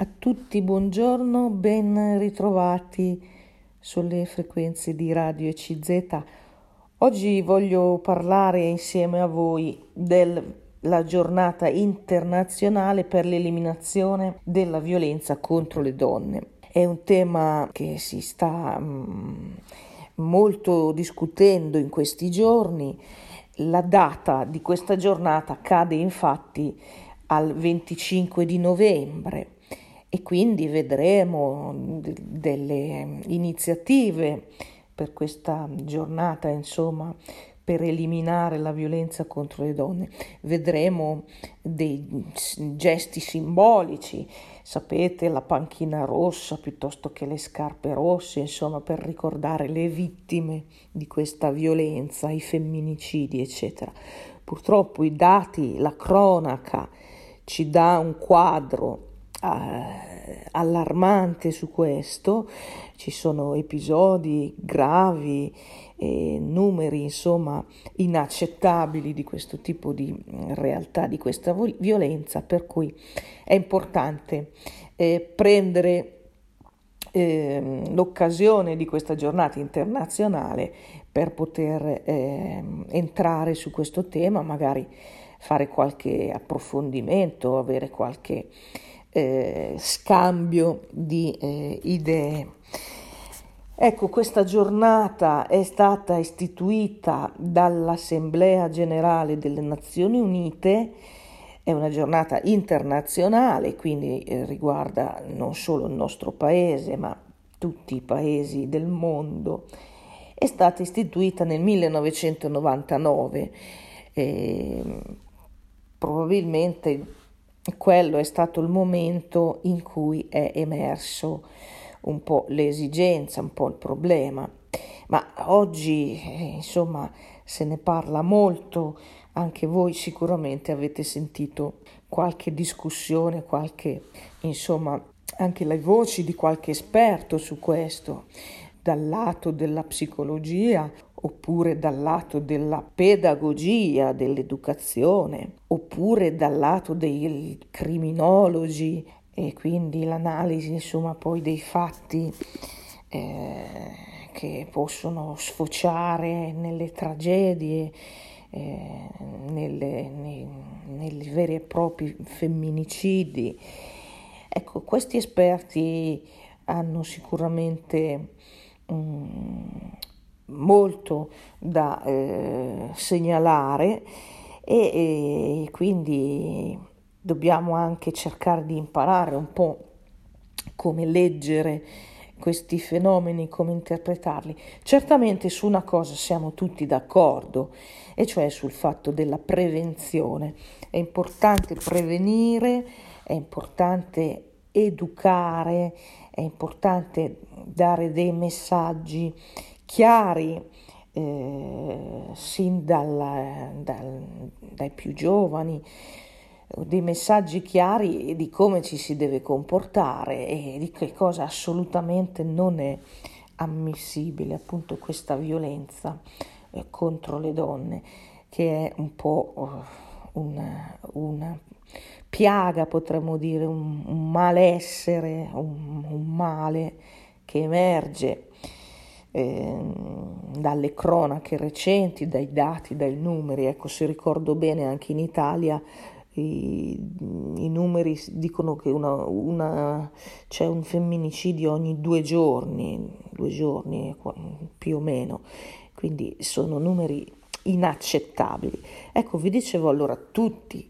A tutti buongiorno, ben ritrovati sulle frequenze di Radio ECZ. Oggi voglio parlare insieme a voi della giornata internazionale per l'eliminazione della violenza contro le donne. È un tema che si sta mm, molto discutendo in questi giorni. La data di questa giornata cade infatti al 25 di novembre e quindi vedremo delle iniziative per questa giornata, insomma, per eliminare la violenza contro le donne. Vedremo dei gesti simbolici, sapete, la panchina rossa piuttosto che le scarpe rosse, insomma, per ricordare le vittime di questa violenza, i femminicidi, eccetera. Purtroppo i dati, la cronaca ci dà un quadro allarmante su questo, ci sono episodi gravi e numeri insomma inaccettabili di questo tipo di mm, realtà, di questa violenza, per cui è importante eh, prendere eh, l'occasione di questa giornata internazionale per poter eh, entrare su questo tema, magari fare qualche approfondimento, avere qualche eh, scambio di eh, idee. Ecco, questa giornata è stata istituita dall'Assemblea Generale delle Nazioni Unite, è una giornata internazionale, quindi eh, riguarda non solo il nostro paese, ma tutti i paesi del mondo. È stata istituita nel 1999, eh, probabilmente quello è stato il momento in cui è emerso un po' l'esigenza, un po' il problema. Ma oggi, eh, insomma, se ne parla molto, anche voi sicuramente avete sentito qualche discussione, qualche, insomma, anche le voci di qualche esperto su questo, dal lato della psicologia oppure dal lato della pedagogia, dell'educazione, oppure dal lato dei criminologi e quindi l'analisi insomma poi dei fatti eh, che possono sfociare nelle tragedie, eh, nelle, nei, nei veri e propri femminicidi. Ecco, questi esperti hanno sicuramente um, molto da eh, segnalare e, e quindi dobbiamo anche cercare di imparare un po' come leggere questi fenomeni, come interpretarli. Certamente su una cosa siamo tutti d'accordo, e cioè sul fatto della prevenzione. È importante prevenire, è importante educare, è importante dare dei messaggi chiari eh, sin dal, dal, dai più giovani, dei messaggi chiari di come ci si deve comportare e di che cosa assolutamente non è ammissibile, appunto questa violenza eh, contro le donne, che è un po' uh, una, una piaga, potremmo dire, un, un malessere, un, un male che emerge eh, dalle cronache recenti, dai dati, dai numeri. Ecco, se ricordo bene, anche in Italia i, i numeri dicono che c'è un femminicidio ogni due giorni, due giorni più o meno, quindi sono numeri inaccettabili. Ecco, vi dicevo allora tutti,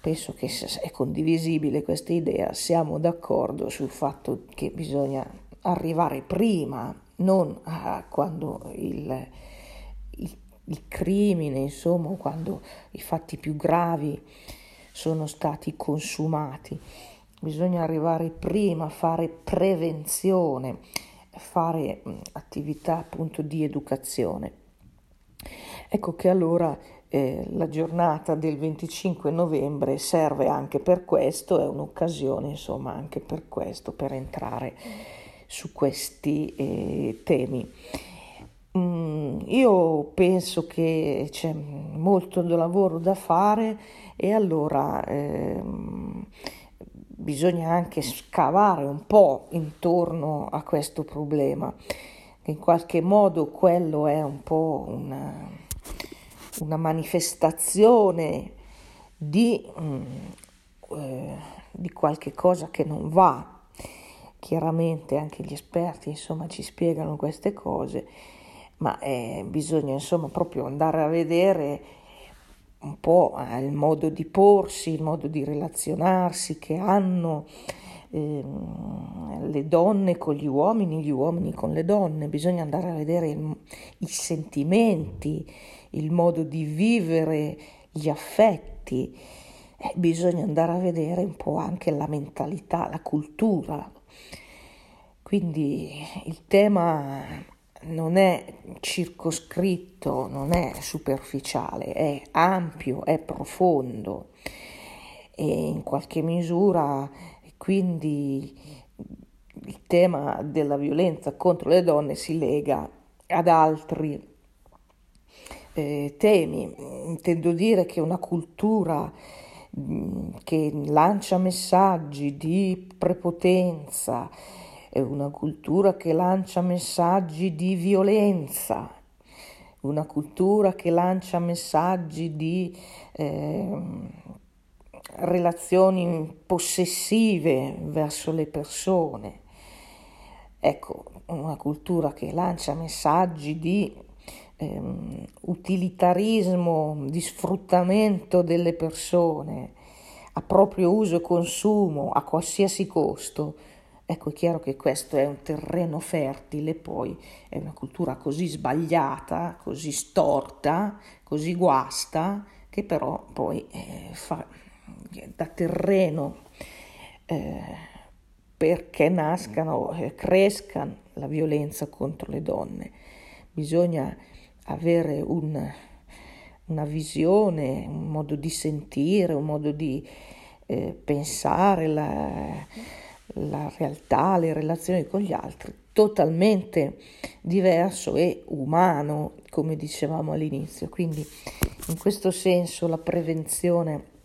penso che è condivisibile questa idea, siamo d'accordo sul fatto che bisogna arrivare prima non ah, quando il, il, il crimine, insomma, quando i fatti più gravi sono stati consumati. Bisogna arrivare prima a fare prevenzione, fare attività appunto di educazione. Ecco che allora eh, la giornata del 25 novembre serve anche per questo, è un'occasione insomma anche per questo, per entrare su questi eh, temi. Mm, io penso che c'è molto lavoro da fare e allora eh, bisogna anche scavare un po' intorno a questo problema. In qualche modo quello è un po' una, una manifestazione di, mm, eh, di qualche cosa che non va. Chiaramente anche gli esperti insomma, ci spiegano queste cose, ma eh, bisogna insomma proprio andare a vedere un po' il modo di porsi, il modo di relazionarsi che hanno eh, le donne con gli uomini, gli uomini con le donne, bisogna andare a vedere il, i sentimenti, il modo di vivere, gli affetti, eh, bisogna andare a vedere un po' anche la mentalità, la cultura. Quindi il tema non è circoscritto, non è superficiale, è ampio, è profondo e in qualche misura quindi il tema della violenza contro le donne si lega ad altri eh, temi. Intendo dire che una cultura mm, che lancia messaggi di prepotenza, è una cultura che lancia messaggi di violenza, una cultura che lancia messaggi di eh, relazioni possessive verso le persone. Ecco, una cultura che lancia messaggi di ehm, utilitarismo, di sfruttamento delle persone a proprio uso e consumo a qualsiasi costo, ecco è chiaro che questo è un terreno fertile, poi è una cultura così sbagliata, così storta, così guasta, che però poi eh, fa da terreno eh, perché nascano, eh, crescano la violenza contro le donne. Bisogna avere un, una visione, un modo di sentire, un modo di eh, pensare la, la realtà, le relazioni con gli altri, totalmente diverso e umano, come dicevamo all'inizio. Quindi in questo senso la prevenzione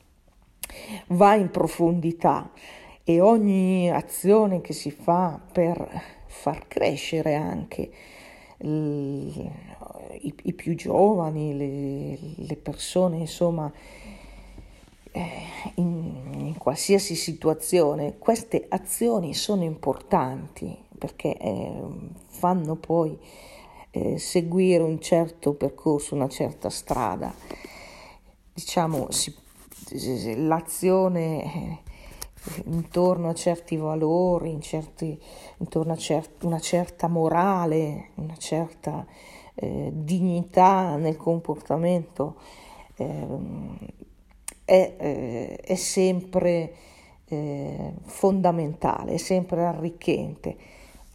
va in profondità e ogni azione che si fa per far crescere anche i, i più giovani, le, le persone, insomma, in, in, qualsiasi situazione, queste azioni sono importanti perché eh, fanno poi eh, seguire un certo percorso, una certa strada. Diciamo, si, l'azione eh, intorno a certi valori, in certi, intorno a cer- una certa morale, una certa eh, dignità nel comportamento, eh, è, eh, è, sempre eh, fondamentale, è sempre arricchente.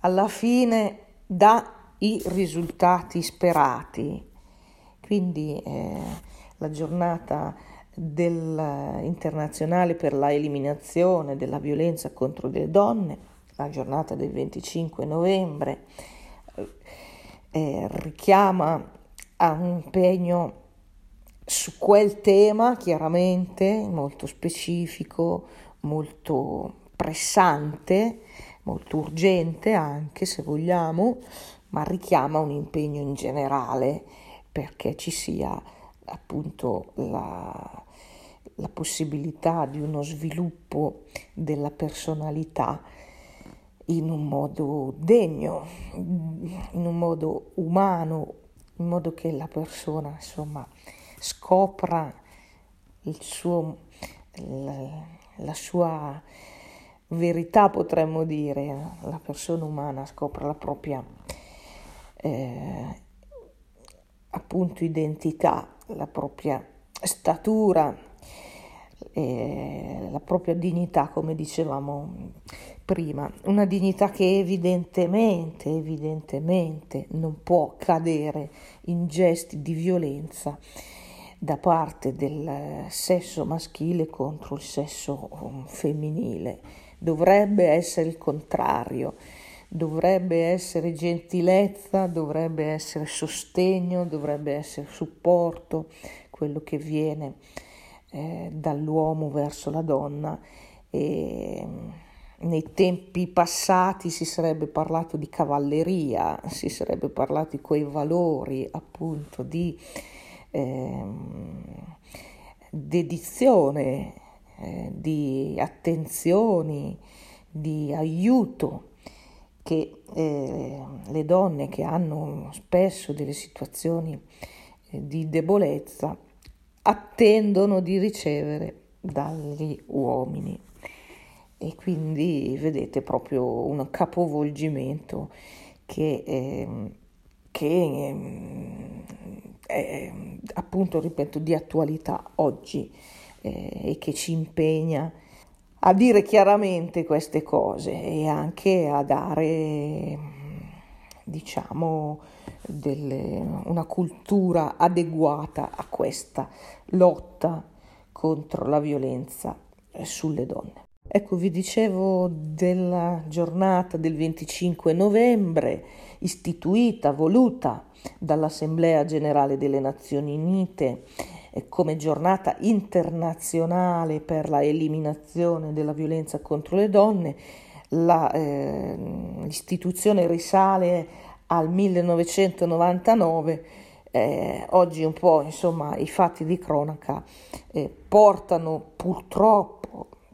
Alla fine dà i risultati sperati. Quindi eh, la giornata del, internazionale per la eliminazione della violenza contro le donne, la giornata del 25 novembre, eh, richiama a un impegno su quel tema chiaramente molto specifico, molto pressante, molto urgente anche se vogliamo, ma richiama un impegno in generale perché ci sia appunto la, la possibilità di uno sviluppo della personalità in un modo degno, in un modo umano, in modo che la persona insomma scopra suo, la, sua verità potremmo dire, la persona umana scopre la propria eh, appunto identità, la propria statura, eh, la propria dignità, come dicevamo prima, una dignità che evidentemente, evidentemente non può cadere in gesti di violenza da parte del sesso maschile contro il sesso um, femminile. Dovrebbe essere il contrario, dovrebbe essere gentilezza, dovrebbe essere sostegno, dovrebbe essere supporto, quello che viene eh, dall'uomo verso la donna E, nei tempi passati si sarebbe parlato di cavalleria, si sarebbe parlato di quei valori appunto di eh, dedizione, eh, di attenzioni, di aiuto che eh, le donne che hanno spesso delle situazioni eh, di debolezza attendono di ricevere dagli uomini. E quindi vedete proprio un capovolgimento che, eh, che è appunto, ripeto, di attualità oggi eh, e che ci impegna a dire chiaramente queste cose e anche a dare, diciamo, delle, una cultura adeguata a questa lotta contro la violenza sulle donne. Ecco, vi dicevo della giornata del 25 novembre, istituita, voluta dall'Assemblea Generale delle Nazioni Unite come giornata internazionale per la eliminazione della violenza contro le donne. La, eh, l'istituzione risale al 1999. Eh, oggi un po' insomma i fatti di cronaca eh, portano purtroppo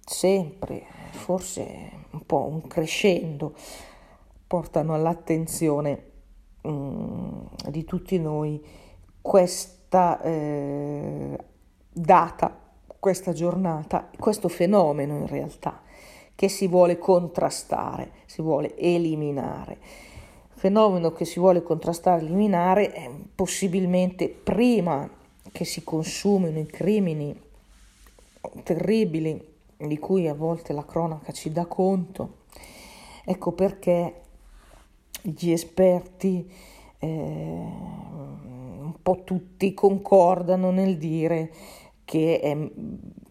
sempre, forse un po' un crescendo, portano all'attenzione mm, di tutti noi questa eh, data, questa giornata, questo fenomeno in realtà che si vuole contrastare, si vuole eliminare. Fenomeno che si vuole contrastare, eliminare, eh, possibilmente prima che si consumino i crimini terribili di cui a volte la cronaca ci dà conto. Ecco perché gli esperti, eh, un po' tutti, concordano nel dire che è,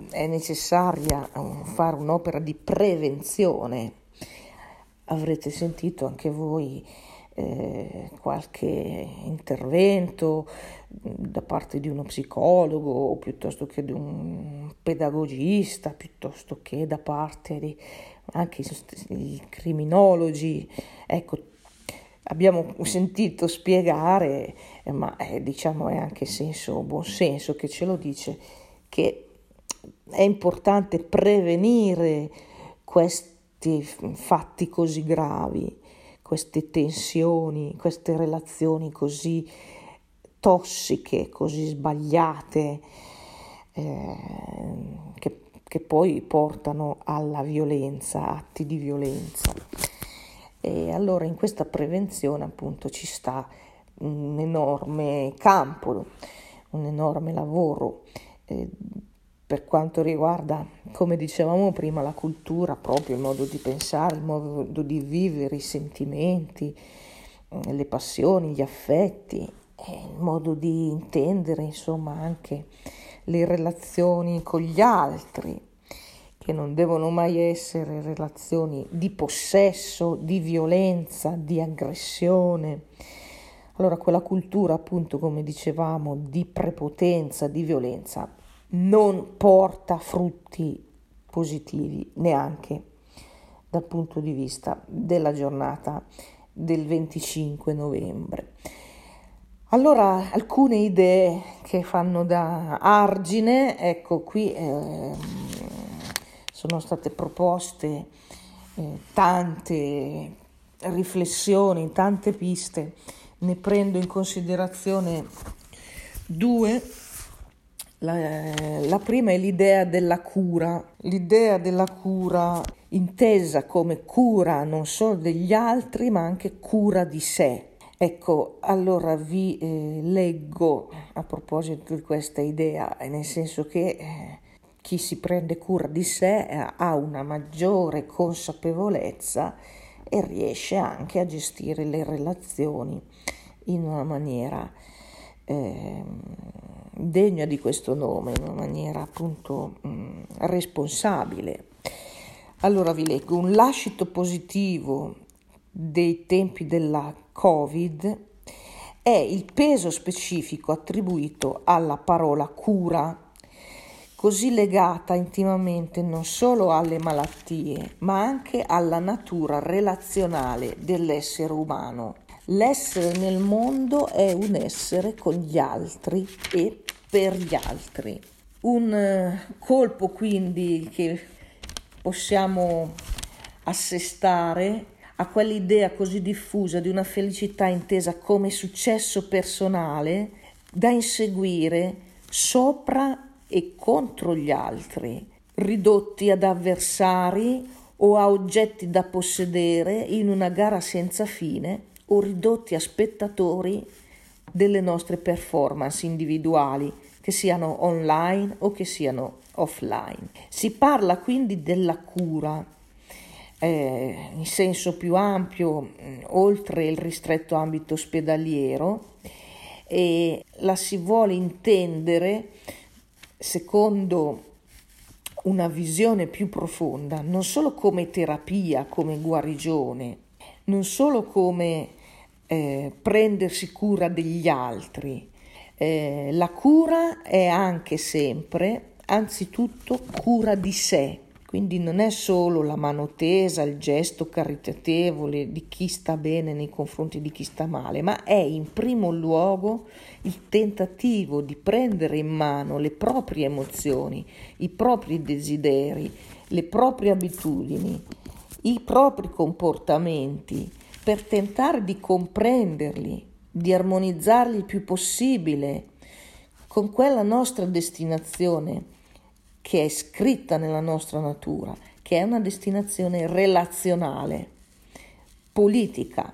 è necessaria fare un'opera di prevenzione. Avrete sentito anche voi eh, qualche intervento da parte di uno psicologo piuttosto che di un pedagogista, piuttosto che da parte di anche i criminologi. Ecco, abbiamo sentito spiegare, ma è, diciamo è anche senso, buon senso che ce lo dice, che è importante prevenire questi fatti così gravi queste tensioni, queste relazioni così tossiche, così sbagliate, eh, che, che poi portano alla violenza, atti di violenza. E allora in questa prevenzione appunto ci sta un enorme campo, un enorme lavoro. Eh, per quanto riguarda, come dicevamo prima, la cultura, proprio il modo di pensare, il modo di vivere, i sentimenti, eh, le passioni, gli affetti, il modo di intendere, insomma, anche le relazioni con gli altri, che non devono mai essere relazioni di possesso, di violenza, di aggressione. Allora quella cultura, appunto, come dicevamo, di prepotenza, di violenza, non porta frutti positivi neanche dal punto di vista della giornata del 25 novembre. Allora, alcune idee che fanno da argine, ecco qui eh, sono state proposte eh, tante riflessioni, tante piste, ne prendo in considerazione due. La, la, prima è l'idea della cura, l'idea della cura intesa come cura non solo degli altri ma anche cura di sé. Ecco, allora vi eh, leggo a proposito di questa idea, nel senso che eh, chi si prende cura di sé eh, ha una maggiore consapevolezza e riesce anche a gestire le relazioni in una maniera eh, degna di questo nome, in una maniera appunto mh, mm, responsabile. Allora vi leggo un lascito positivo dei tempi della Covid è il peso specifico attribuito alla parola cura. così legata intimamente non solo alle malattie, ma anche alla natura relazionale dell'essere umano. L'essere nel mondo è un essere con gli altri e per gli altri. Un eh, colpo quindi che possiamo assestare a quell'idea così diffusa di una felicità intesa come successo personale da inseguire sopra e contro gli altri, ridotti ad avversari o a oggetti da possedere in una gara senza fine o ridotti a spettatori delle nostre performance individuali, che siano online o che siano offline. Si parla quindi della cura eh, in senso più ampio, mh, oltre il ristretto ambito ospedaliero, e la si vuole intendere secondo una visione più profonda, non solo come terapia, come guarigione, non solo come eh, prendersi cura degli altri. Eh, la cura è anche sempre, anzitutto, cura di sé, quindi non è solo la mano tesa, il gesto caritatevole di chi sta bene nei confronti di chi sta male, ma è in primo luogo il tentativo di prendere in mano le proprie emozioni, i propri desideri, le proprie abitudini, i propri comportamenti per tentare di comprenderli, di armonizzarli il più possibile con quella nostra destinazione che è scritta nella nostra natura, che è una destinazione relazionale, politica,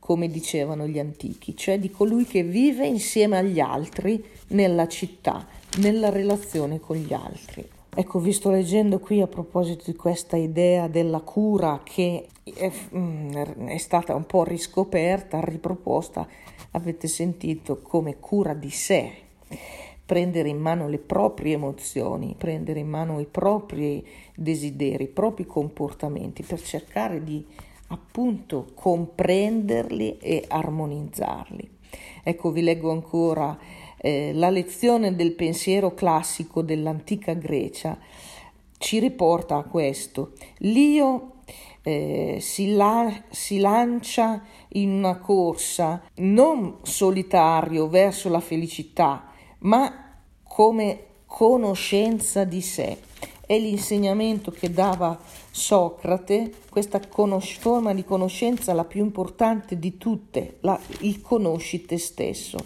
come dicevano gli antichi, cioè di colui che vive insieme agli altri nella città, nella relazione con gli altri. Ecco, vi sto leggendo qui a proposito di questa idea della cura che è, mm, è, stata un po' riscoperta, riproposta, avete sentito come cura di sé prendere in mano le proprie emozioni, prendere in mano i propri desideri, i propri comportamenti per cercare di appunto comprenderli e armonizzarli. Ecco, vi leggo ancora eh, la lezione del pensiero classico dell'antica Grecia ci riporta a questo. L'io eh, si, la- si lancia in una corsa non solitario verso la felicità, ma come conoscenza di sé. È l'insegnamento che dava Socrate, questa conos- forma di conoscenza la più importante di tutte, la, il conosci te stesso.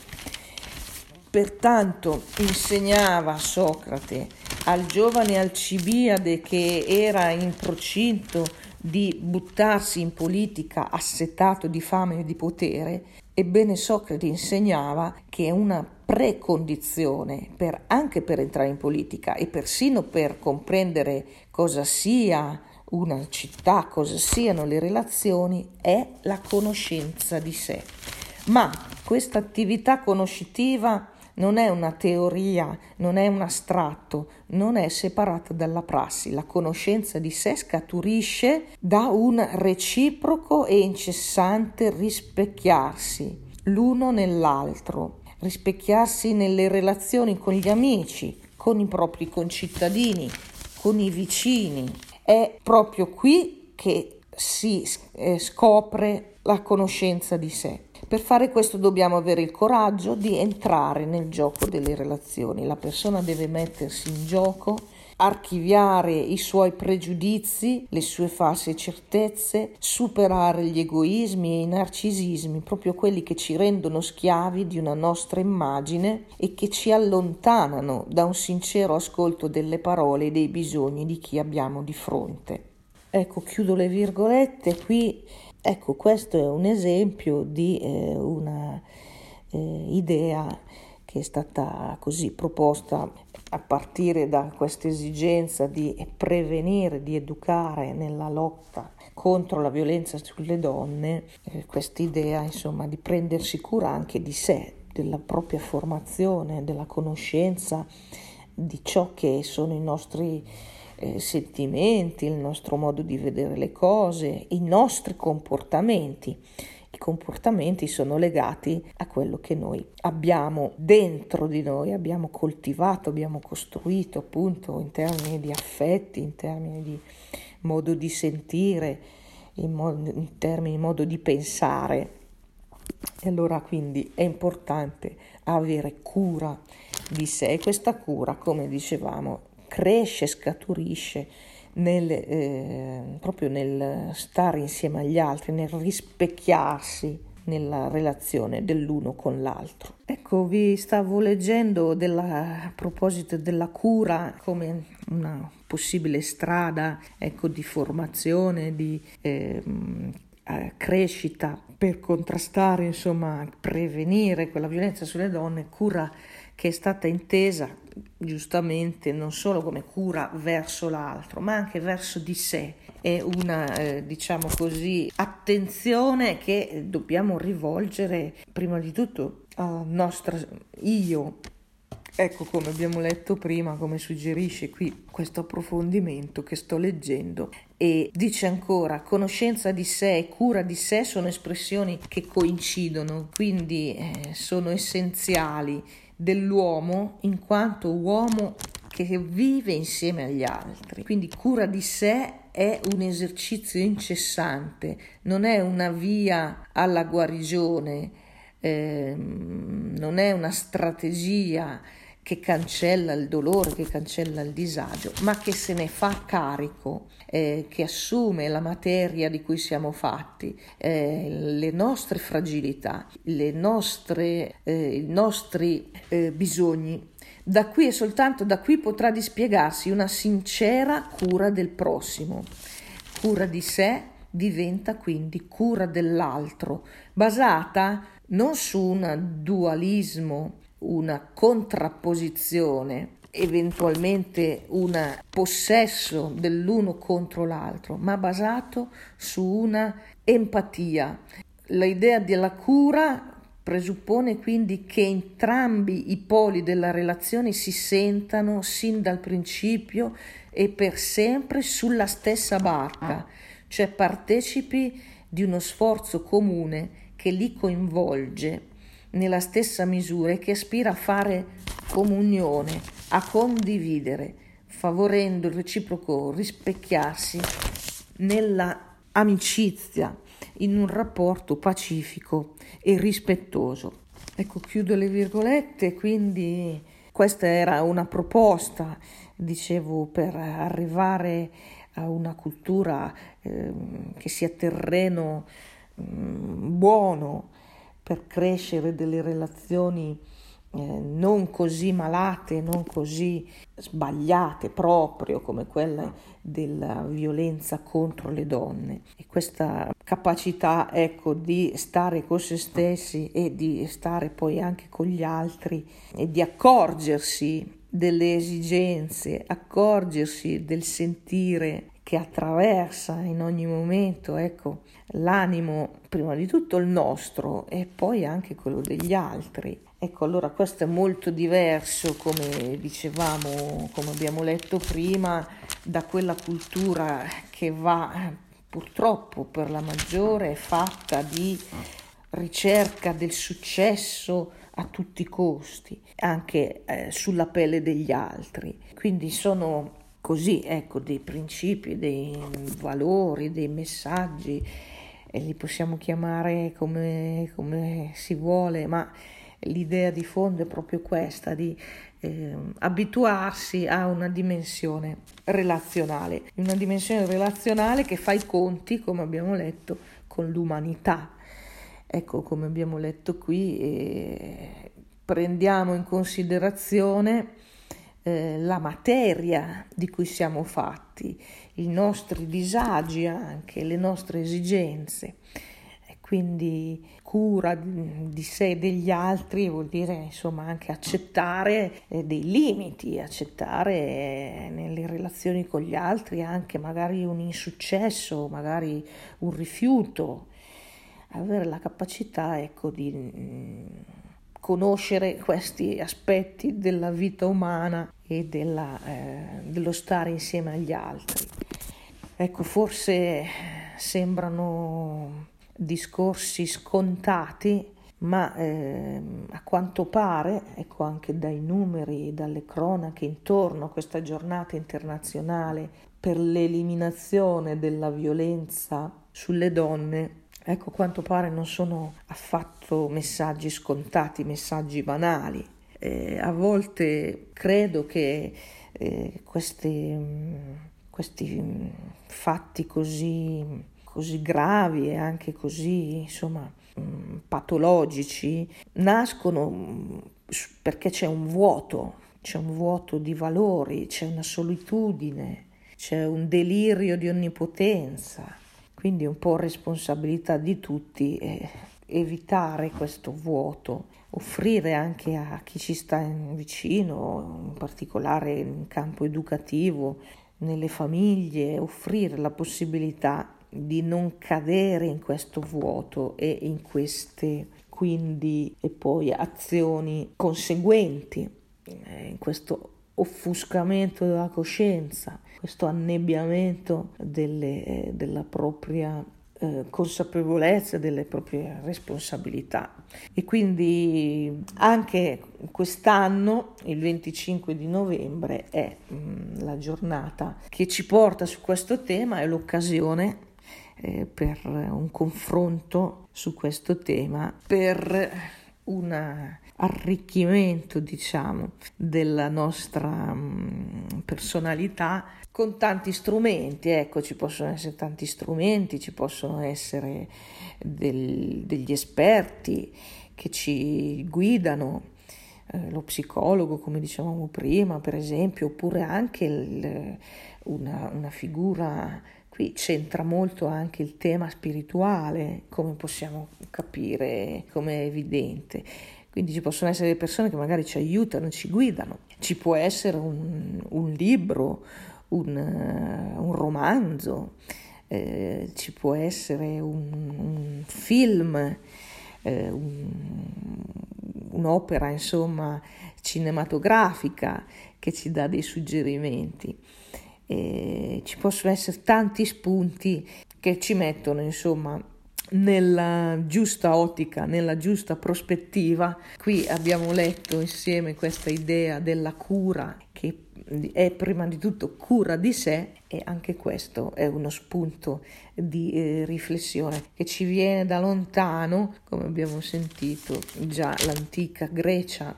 Pertanto insegnava Socrate al giovane Alcibiade che era in procinto di buttarsi in politica assetato di fame e di potere, ebbene Socrate insegnava che una precondizione per, anche per entrare in politica e persino per comprendere cosa sia una città, cosa siano le relazioni, è la conoscenza di sé. Ma questa attività conoscitiva non è una teoria, non è un astratto, non è separata dalla prassi. La conoscenza di sé scaturisce da un reciproco e incessante rispecchiarsi l'uno nell'altro, rispecchiarsi nelle relazioni con gli amici, con i propri concittadini, con i vicini. È proprio qui che si eh, scopre la conoscenza di sé. Per fare questo dobbiamo avere il coraggio di entrare nel gioco delle relazioni. La persona deve mettersi in gioco, archiviare i suoi pregiudizi, le sue false certezze, superare gli egoismi e i narcisismi, proprio quelli che ci rendono schiavi di una nostra immagine e che ci allontanano da un sincero ascolto delle parole e dei bisogni di chi abbiamo di fronte. Ecco, chiudo le virgolette qui Ecco, questo è un esempio di eh, una eh, idea che è stata così proposta a partire da questa esigenza di prevenire, di educare nella lotta contro la violenza sulle donne, eh, questa idea insomma di prendersi cura anche di sé, della propria formazione, della conoscenza di ciò che sono i nostri eh, sentimenti, il nostro modo di vedere le cose, i nostri comportamenti i comportamenti sono legati a quello che noi abbiamo dentro di noi, abbiamo coltivato, abbiamo costruito appunto in termini di affetti, in termini di modo di sentire, in, modo, in termini di modo di pensare. E allora quindi è importante avere cura di sé questa cura, come dicevamo, cresce, scaturisce nel, eh, proprio nel stare insieme agli altri, nel rispecchiarsi nella relazione dell'uno con l'altro. Ecco, vi stavo leggendo della, a proposito della cura come una possibile strada ecco, di formazione, di eh, crescita per contrastare, insomma, prevenire quella violenza sulle donne, cura che è stata intesa giustamente non solo come cura verso l'altro, ma anche verso di sé. È una, eh, diciamo così, attenzione che dobbiamo rivolgere prima di tutto al nostro io. Ecco come abbiamo letto prima, come suggerisce qui questo approfondimento che sto leggendo e dice ancora conoscenza di sé e cura di sé sono espressioni che coincidono, quindi eh, sono essenziali dell'uomo in quanto uomo che vive insieme agli altri. Quindi cura di sé è un esercizio incessante, non è una via alla guarigione, eh, non è una strategia che cancella il dolore, che cancella il disagio, ma che se ne fa carico, eh, che assume la materia di cui siamo fatti, eh, le nostre fragilità, le nostre, eh, i nostri eh, bisogni. Da qui e soltanto da qui potrà dispiegarsi una sincera cura del prossimo. Cura di sé diventa quindi cura dell'altro, basata non su un dualismo una contrapposizione, eventualmente un possesso dell'uno contro l'altro, ma basato su una empatia. L'idea della cura presuppone quindi che entrambi i poli della relazione si sentano sin dal principio e per sempre sulla stessa barca, cioè partecipi di uno sforzo comune che li coinvolge nella stessa misura che aspira a fare comunione, a condividere, favorendo il reciproco rispecchiarsi nella amicizia, in un rapporto pacifico e rispettoso. Ecco, chiudo le virgolette, quindi questa era una proposta, dicevo, per arrivare a una cultura eh, che sia terreno eh, buono per crescere delle relazioni eh, non così malate, non così sbagliate proprio come quella della violenza contro le donne. E questa capacità, ecco, di stare con se stessi e di stare poi anche con gli altri e di accorgersi delle esigenze, accorgersi del sentire che attraversa in ogni momento, ecco, l'animo, prima di tutto il nostro e poi anche quello degli altri. Ecco, allora questo è molto diverso, come dicevamo, come abbiamo letto prima, da quella cultura che va purtroppo per la maggiore fatta di ricerca del successo a tutti i costi, anche eh, sulla pelle degli altri. Quindi sono così, ecco, dei principi, dei valori, dei messaggi, li possiamo chiamare come, come si vuole, ma l'idea di fondo è proprio questa, di eh, abituarsi a una dimensione relazionale, una dimensione relazionale che fa i conti, come abbiamo letto, con l'umanità. Ecco, come abbiamo letto qui, eh, prendiamo in considerazione eh, la materia di cui siamo fatti, i nostri disagi anche, le nostre esigenze. Quindi cura di sé e degli altri vuol dire insomma anche accettare eh, dei limiti, accettare eh, nelle relazioni con gli altri anche magari un insuccesso, magari un rifiuto, avere la capacità ecco di mm, conoscere questi aspetti della vita umana e della, eh, dello stare insieme agli altri. Ecco, forse sembrano discorsi scontati, ma eh, a quanto pare, ecco anche dai numeri, dalle cronache intorno a questa giornata internazionale per l'eliminazione della violenza sulle donne, ecco quanto pare non sono affatto messaggi scontati, messaggi banali. Eh, a volte credo che eh, questi, questi fatti così, così gravi e anche così, insomma, mm, patologici nascono mm, perché c'è un vuoto, c'è un vuoto di valori, c'è una solitudine, c'è un delirio di onnipotenza. Quindi è un po' responsabilità di tutti eh, evitare questo vuoto, offrire anche a chi ci sta vicino, in particolare in campo educativo, nelle famiglie, offrire la possibilità di non cadere in questo vuoto e in queste quindi e poi azioni conseguenti, eh, in questo offuscamento della coscienza, questo annebbiamento delle, eh, della propria eh, consapevolezza delle proprie responsabilità. E quindi anche quest'anno, il 25 di novembre, è mm, la giornata che ci porta su questo tema, è l'occasione eh, per un confronto su questo tema, per un arricchimento, diciamo, della nostra mh, personalità con tanti strumenti, ecco, ci possono essere tanti strumenti, ci possono essere del, degli esperti che ci guidano, eh, lo psicologo, come dicevamo prima, per esempio, oppure anche il, una, una figura, qui c'entra molto anche il tema spirituale, come possiamo capire, come è evidente. Quindi ci possono essere persone che magari ci aiutano, ci guidano. Ci può essere un, un libro, un, un romanzo, eh, ci può essere un, un film, eh, un, un'opera insomma cinematografica che ci dà dei suggerimenti. E ci possono essere tanti spunti che ci mettono insomma nella giusta ottica, nella giusta prospettiva. Qui abbiamo letto insieme questa idea della cura che è prima di tutto cura di sé e anche questo è uno spunto di eh, riflessione che ci viene da lontano, come abbiamo sentito già l'antica Grecia.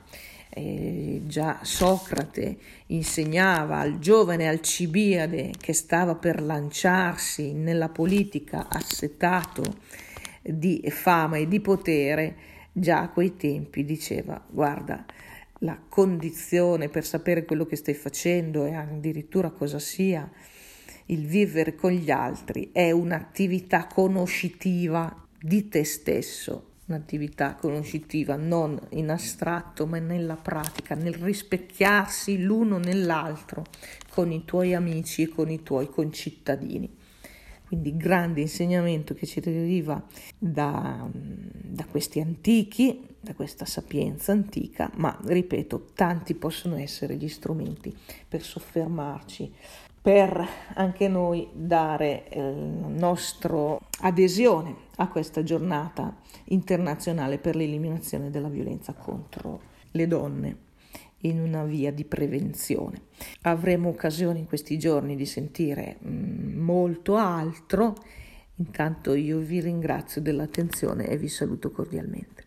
Eh, già Socrate insegnava al giovane Alcibiade che stava per lanciarsi nella politica assetato di fama e di potere, già a quei tempi diceva guarda la condizione per sapere quello che stai facendo e addirittura cosa sia il vivere con gli altri è un'attività conoscitiva di te stesso, un'attività conoscitiva non in astratto ma nella pratica, nel rispecchiarsi l'uno nell'altro con i tuoi amici e con i tuoi concittadini. Quindi grande insegnamento che ci deriva da, da questi antichi, da questa sapienza antica, ma ripeto, tanti possono essere gli strumenti per soffermarci, per anche noi dare eh, la nostra adesione a questa giornata internazionale per l'eliminazione della violenza contro le donne in una via di prevenzione. Avremo occasione in questi giorni di sentire mm, molto altro, intanto io vi ringrazio dell'attenzione e vi saluto cordialmente.